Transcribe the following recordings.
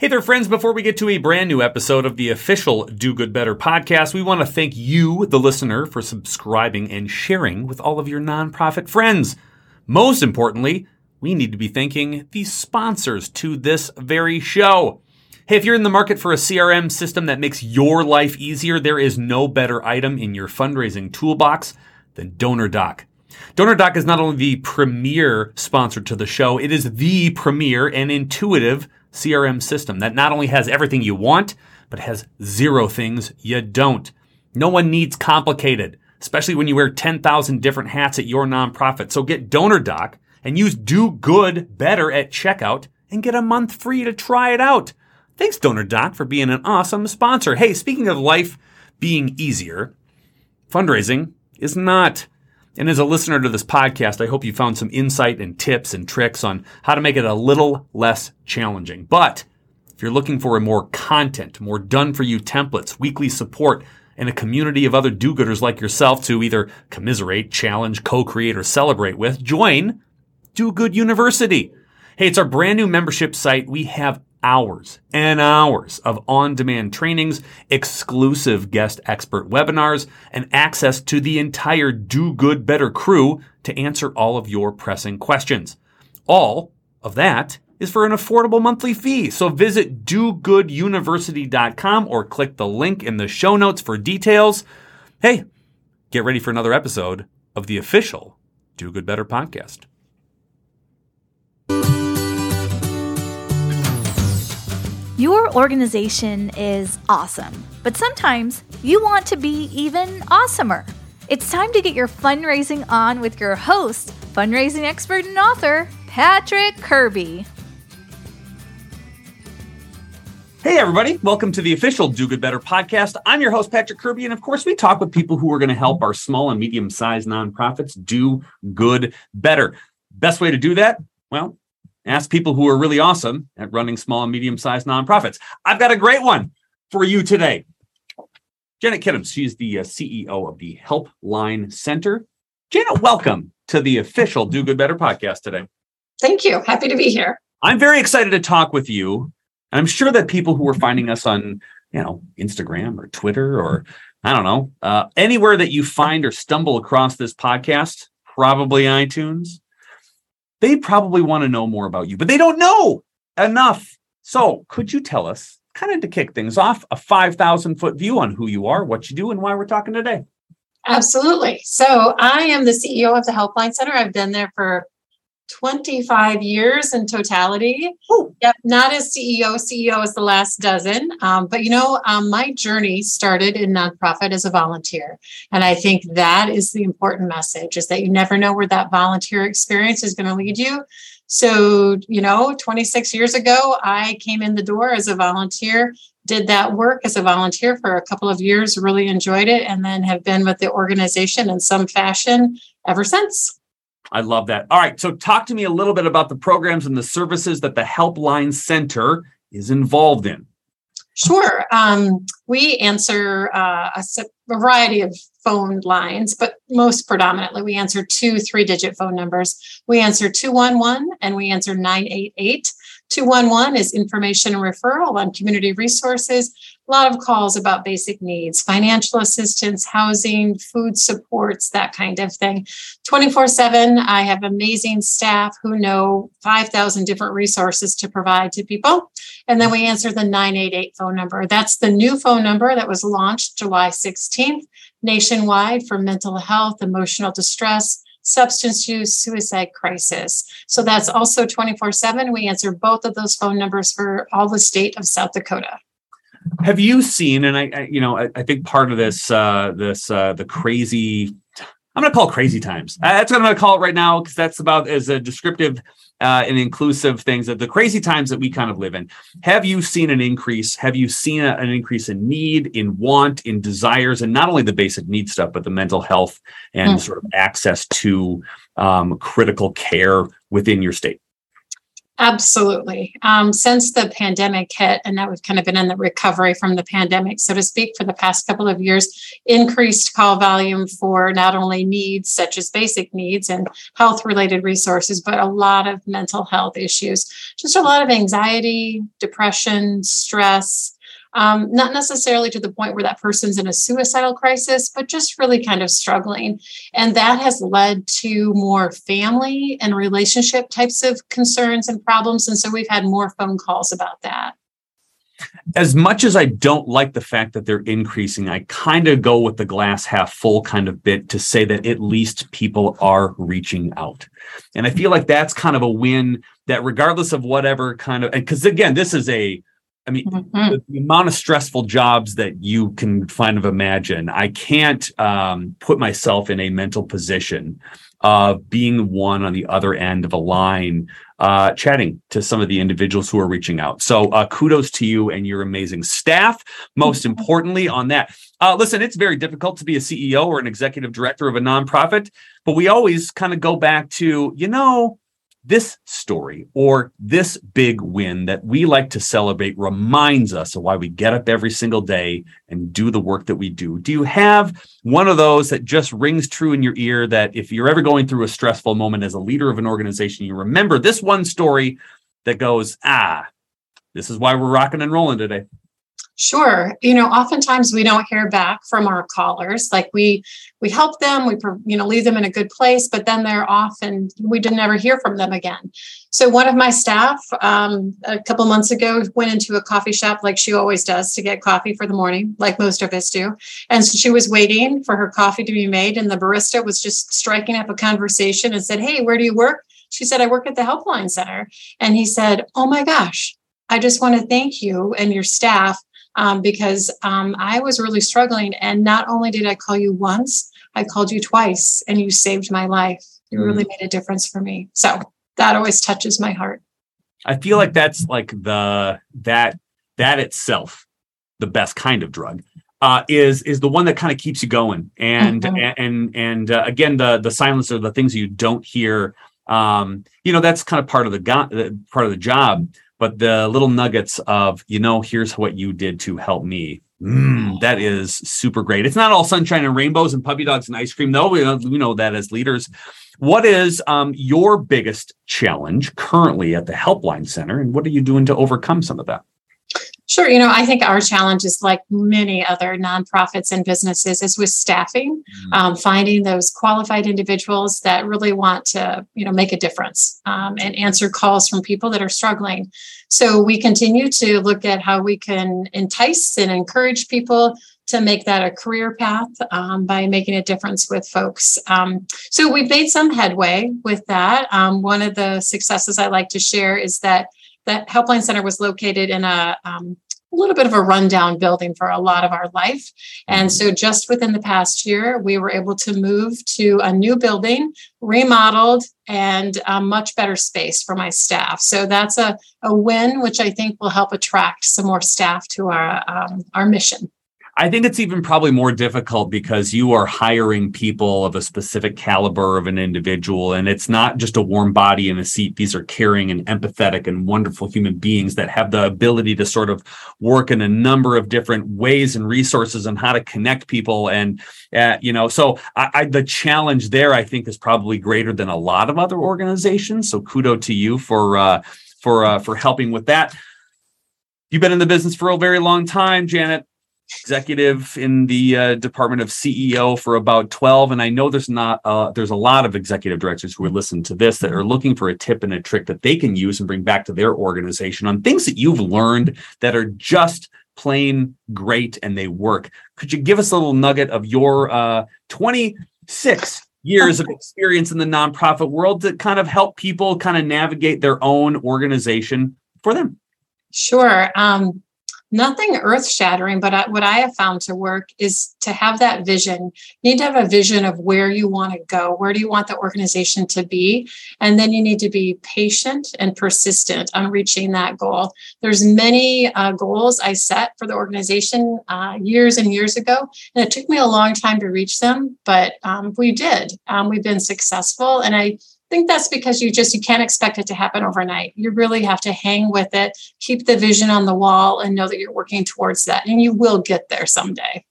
Hey there, friends. Before we get to a brand new episode of the official Do Good Better podcast, we want to thank you, the listener, for subscribing and sharing with all of your nonprofit friends. Most importantly, we need to be thanking the sponsors to this very show. Hey, if you're in the market for a CRM system that makes your life easier, there is no better item in your fundraising toolbox than DonorDock. DonorDock is not only the premier sponsor to the show, it is the premier and intuitive CRM system that not only has everything you want, but has zero things you don't. No one needs complicated, especially when you wear 10,000 different hats at your nonprofit. So get DonorDock and use Do Good Better at checkout and get a month free to try it out. Thanks, DonorDock, for being an awesome sponsor. Hey, speaking of life being easier, fundraising is not. And as a listener to this podcast, I hope you found some insight and tips and tricks on how to make it a little less challenging. But if you're looking for more content, more done for you templates, weekly support, and a community of other do gooders like yourself to either commiserate, challenge, co create, or celebrate with, join Do Good University. Hey, it's our brand new membership site. We have hours and hours of on demand trainings, exclusive guest expert webinars, and access to the entire Do Good Better crew to answer all of your pressing questions. All of that is for an affordable monthly fee. So visit dogooduniversity.com or click the link in the show notes for details. Hey, get ready for another episode of the official Do Good Better podcast. Your organization is awesome, but sometimes you want to be even awesomer. It's time to get your fundraising on with your host, fundraising expert and author, Patrick Kirby. Hey, everybody. Welcome to the official Do Good Better podcast. I'm your host, Patrick Kirby. And of course, we talk with people who are going to help our small and medium sized nonprofits do good better. Best way to do that? Well, ask people who are really awesome at running small and medium sized nonprofits. I've got a great one for you today. Janet Kittams, she's the uh, CEO of the Helpline Center. Janet, welcome to the official Do Good Better podcast today. Thank you. Happy to be here. I'm very excited to talk with you. I'm sure that people who are finding us on, you know, Instagram or Twitter or I don't know, uh, anywhere that you find or stumble across this podcast, probably iTunes, they probably want to know more about you, but they don't know enough. So, could you tell us, kind of to kick things off, a 5,000 foot view on who you are, what you do, and why we're talking today? Absolutely. So, I am the CEO of the Helpline Center. I've been there for 25 years in totality. Ooh. Yep, not as CEO. CEO is the last dozen. Um, but you know, um, my journey started in nonprofit as a volunteer, and I think that is the important message: is that you never know where that volunteer experience is going to lead you. So, you know, 26 years ago, I came in the door as a volunteer, did that work as a volunteer for a couple of years, really enjoyed it, and then have been with the organization in some fashion ever since. I love that. All right. So, talk to me a little bit about the programs and the services that the Helpline Center is involved in. Sure. Um, we answer uh, a, variety of phone lines, but most predominantly, we answer two three digit phone numbers. We answer 211 and we answer 988. 211 is information and referral on community resources. A lot of calls about basic needs, financial assistance, housing, food supports, that kind of thing. 24 7, I have amazing staff who know 5,000 different resources to provide to people. And then we answer the 988 phone number. That's the new phone number that was launched July 16th nationwide for mental health, emotional distress, substance use, suicide crisis. So that's also 24 7. We answer both of those phone numbers for all the state of South Dakota. Have you seen, and I, I you know, I, I, think part of this, uh, this, uh, the crazy, I'm going to call crazy times. Uh, that's what I'm going to call it right now because that's about as a descriptive uh, and inclusive things that the crazy times that we kind of live in. Have you seen an increase? Have you seen a, an increase in need, in want, in desires, and not only the basic need stuff, but the mental health and mm. sort of access to um, critical care within your state? Absolutely. Um, since the pandemic hit, and that we've kind of been in the recovery from the pandemic, so to speak, for the past couple of years, increased call volume for not only needs such as basic needs and health related resources, but a lot of mental health issues. Just a lot of anxiety, depression, stress, um, not necessarily to the point where that person's in a suicidal crisis, but just really kind of struggling. And that has led to more family and relationship types of concerns and problems. And so we've had more phone calls about that. As much as I don't like the fact that they're increasing, I kind of go with the glass half full kind of bit to say that at least people are reaching out. And I feel like that's kind of a win that regardless of whatever kind of, because again, this is a I mean, mm-hmm. the, the, amount of stressful jobs that you can kind of imagine, I can't um, put myself in a mental position of being one on the other end of a line, uh, chatting to some of the individuals who are reaching out. So, uh, kudos to you and your amazing staff. Most mm-hmm. importantly, on that, uh, listen, it's very difficult to be a CEO or an executive director of a nonprofit, but we always kind of go back to, you know, this story or this big win that we like to celebrate reminds us of why we get up every single day and do the work that we do. Do you have one of those that just rings true in your ear that if you're ever going through a stressful moment as a leader of an organization, you remember this one story that goes, ah, this is why we're rocking and rolling today? Sure. You know, oftentimes we don't hear back from our callers. Like we we help them, we you know leave them in a good place, but then they're off, and we didn't ever hear from them again. So one of my staff um, a couple months ago went into a coffee shop like she always does to get coffee for the morning, like most of us do. And so she was waiting for her coffee to be made, and the barista was just striking up a conversation and said, "Hey, where do you work?" She said, "I work at the Helpline Center," and he said, "Oh my gosh." I just want to thank you and your staff um, because um, I was really struggling. And not only did I call you once, I called you twice and you saved my life. You mm. really made a difference for me. So that always touches my heart. I feel like that's like the that that itself, the best kind of drug. Uh, is is the one that kind of keeps you going, and mm-hmm. and and uh, again the the silence are the things you don't hear. Um, you know that's kind of part of the go- part of the job but the little nuggets of you know here's what you did to help me. Mm, that is super great. It's not all sunshine and rainbows and puppy dogs and ice cream though we know, we know that as leaders. What is um, your biggest challenge currently at the helpline center and what are you doing to overcome some of that Sure. You know, I think our challenge is like many other nonprofits and businesses is with staffing, mm-hmm. um, finding those qualified individuals that really want to, you know, make a difference um, and answer calls from people that are struggling. So we continue to look at how we can entice and encourage people to make that a career path um, by making a difference with folks. Um, so we've made some headway with that. Um, one of the successes I like to share is that that Helpline Center was located in a um, a little bit of a rundown building for a lot of our life. And so, just within the past year, we were able to move to a new building, remodeled, and a much better space for my staff. So, that's a, a win, which I think will help attract some more staff to our, um, our mission. I think it's even probably more difficult because you are hiring people of a specific caliber of an individual. And it's not just a warm body in a seat. These are caring and empathetic and wonderful human beings that have the ability to sort of work in a number of different ways and resources and how to connect people. And, uh, you know, so I, I, the challenge there, I think, is probably greater than a lot of other organizations. So kudo to you for, uh, for, uh, for helping with that. You've been in the business for a very long time, Janet executive in the uh, department of CEO for about 12 and I know there's not uh, there's a lot of executive directors who are listening to this that are looking for a tip and a trick that they can use and bring back to their organization on things that you've learned that are just plain great and they work. Could you give us a little nugget of your uh, 26 years of experience in the nonprofit world to kind of help people kind of navigate their own organization for them? Sure. Um, nothing earth shattering, but I, what I have found to work is to have that vision. You need to have a vision of where you want to go. Where do you want the organization to be? And then you need to be patient and persistent on reaching that goal. There's many uh, goals I set for the organization uh, years and years ago, and it took me a long time to reach them, but um, we did. Um, we've been successful, and I think that's because you just you can't expect it to happen overnight you really have to hang with it keep the vision on the wall and know that you're working towards that and you will get there someday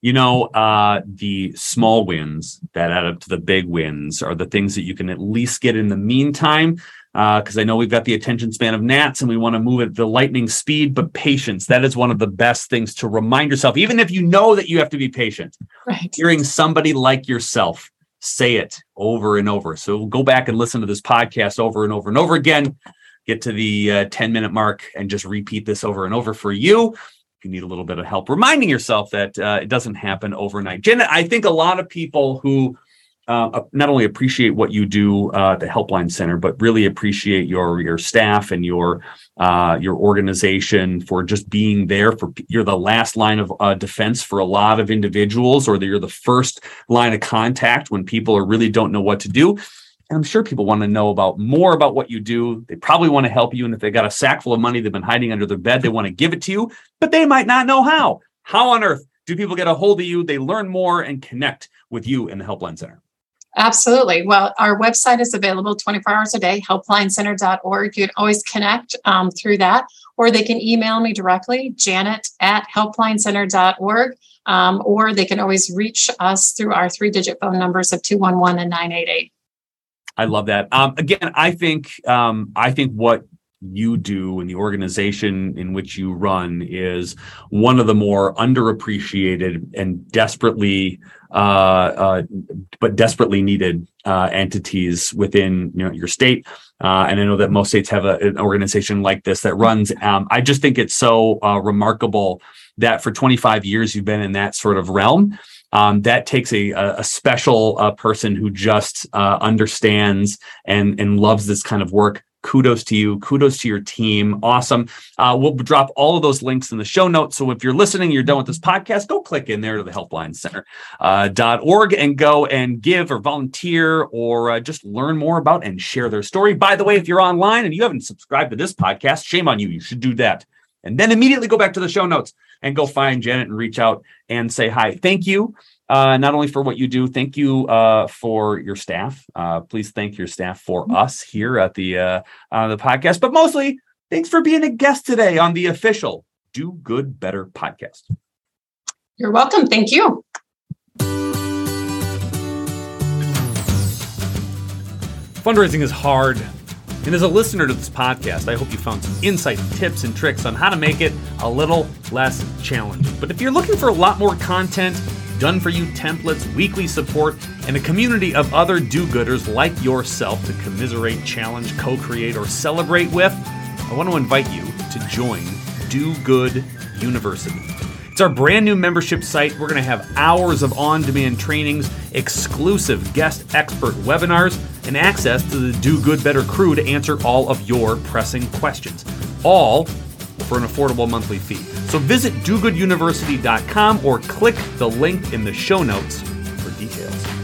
you know uh, the small wins that add up to the big wins are the things that you can at least get in the meantime because uh, I know we've got the attention span of gnats and we want to move at the lightning speed, but patience, that is one of the best things to remind yourself, even if you know that you have to be patient. Right. Hearing somebody like yourself say it over and over. So go back and listen to this podcast over and over and over again. Get to the uh, 10 minute mark and just repeat this over and over for you. If you need a little bit of help reminding yourself that uh, it doesn't happen overnight. Jenna, I think a lot of people who uh, not only appreciate what you do uh, at the Helpline Center, but really appreciate your your staff and your uh, your organization for just being there. For you're the last line of uh, defense for a lot of individuals, or you're the first line of contact when people are really don't know what to do. And I'm sure people want to know about more about what you do. They probably want to help you, and if they got a sack full of money they've been hiding under their bed, they want to give it to you, but they might not know how. How on earth do people get a hold of you? They learn more and connect with you in the Helpline Center. Absolutely. Well, our website is available 24 hours a day, helplineCenter.org. You can always connect um, through that, or they can email me directly, janet at helplineCenter.org, um, or they can always reach us through our three digit phone numbers of 211 and 988. I love that. Um, again, I think um, I think what you do and the organization in which you run is one of the more underappreciated and desperately uh, uh, but desperately needed uh, entities within you know your state. Uh, and i know that most states have a, an organization like this that runs. Um, i just think it's so uh, remarkable that for 25 years you've been in that sort of realm. Um, that takes a, a special uh, person who just understands and and loves this kind of work kudos to you kudos to your team. Awesome. Uh, we'll drop all of those links in the show notes. So if you're listening you're done with this podcast go click in there to the helpline center uh, .org and go and give or volunteer or uh, just learn more about and share their story. By the way if you're online and you haven't subscribed to this podcast shame on you. You should do that and then immediately go back to the show notes and go find janet and reach out and say hi thank you uh, not only for what you do, thank you uh, for your staff. Uh, please thank your staff for mm-hmm. us here at the uh, on the podcast, but mostly thanks for being a guest today on the official Do Good Better podcast. You're welcome. Thank you. Fundraising is hard. And as a listener to this podcast, I hope you found some insight, tips, and tricks on how to make it a little less challenging. But if you're looking for a lot more content, done for you templates, weekly support, and a community of other do gooders like yourself to commiserate, challenge, co create, or celebrate with, I want to invite you to join Do Good University. It's our brand new membership site. We're going to have hours of on demand trainings, exclusive guest expert webinars, and access to the Do Good Better crew to answer all of your pressing questions. All for an affordable monthly fee. So visit dogooduniversity.com or click the link in the show notes for details.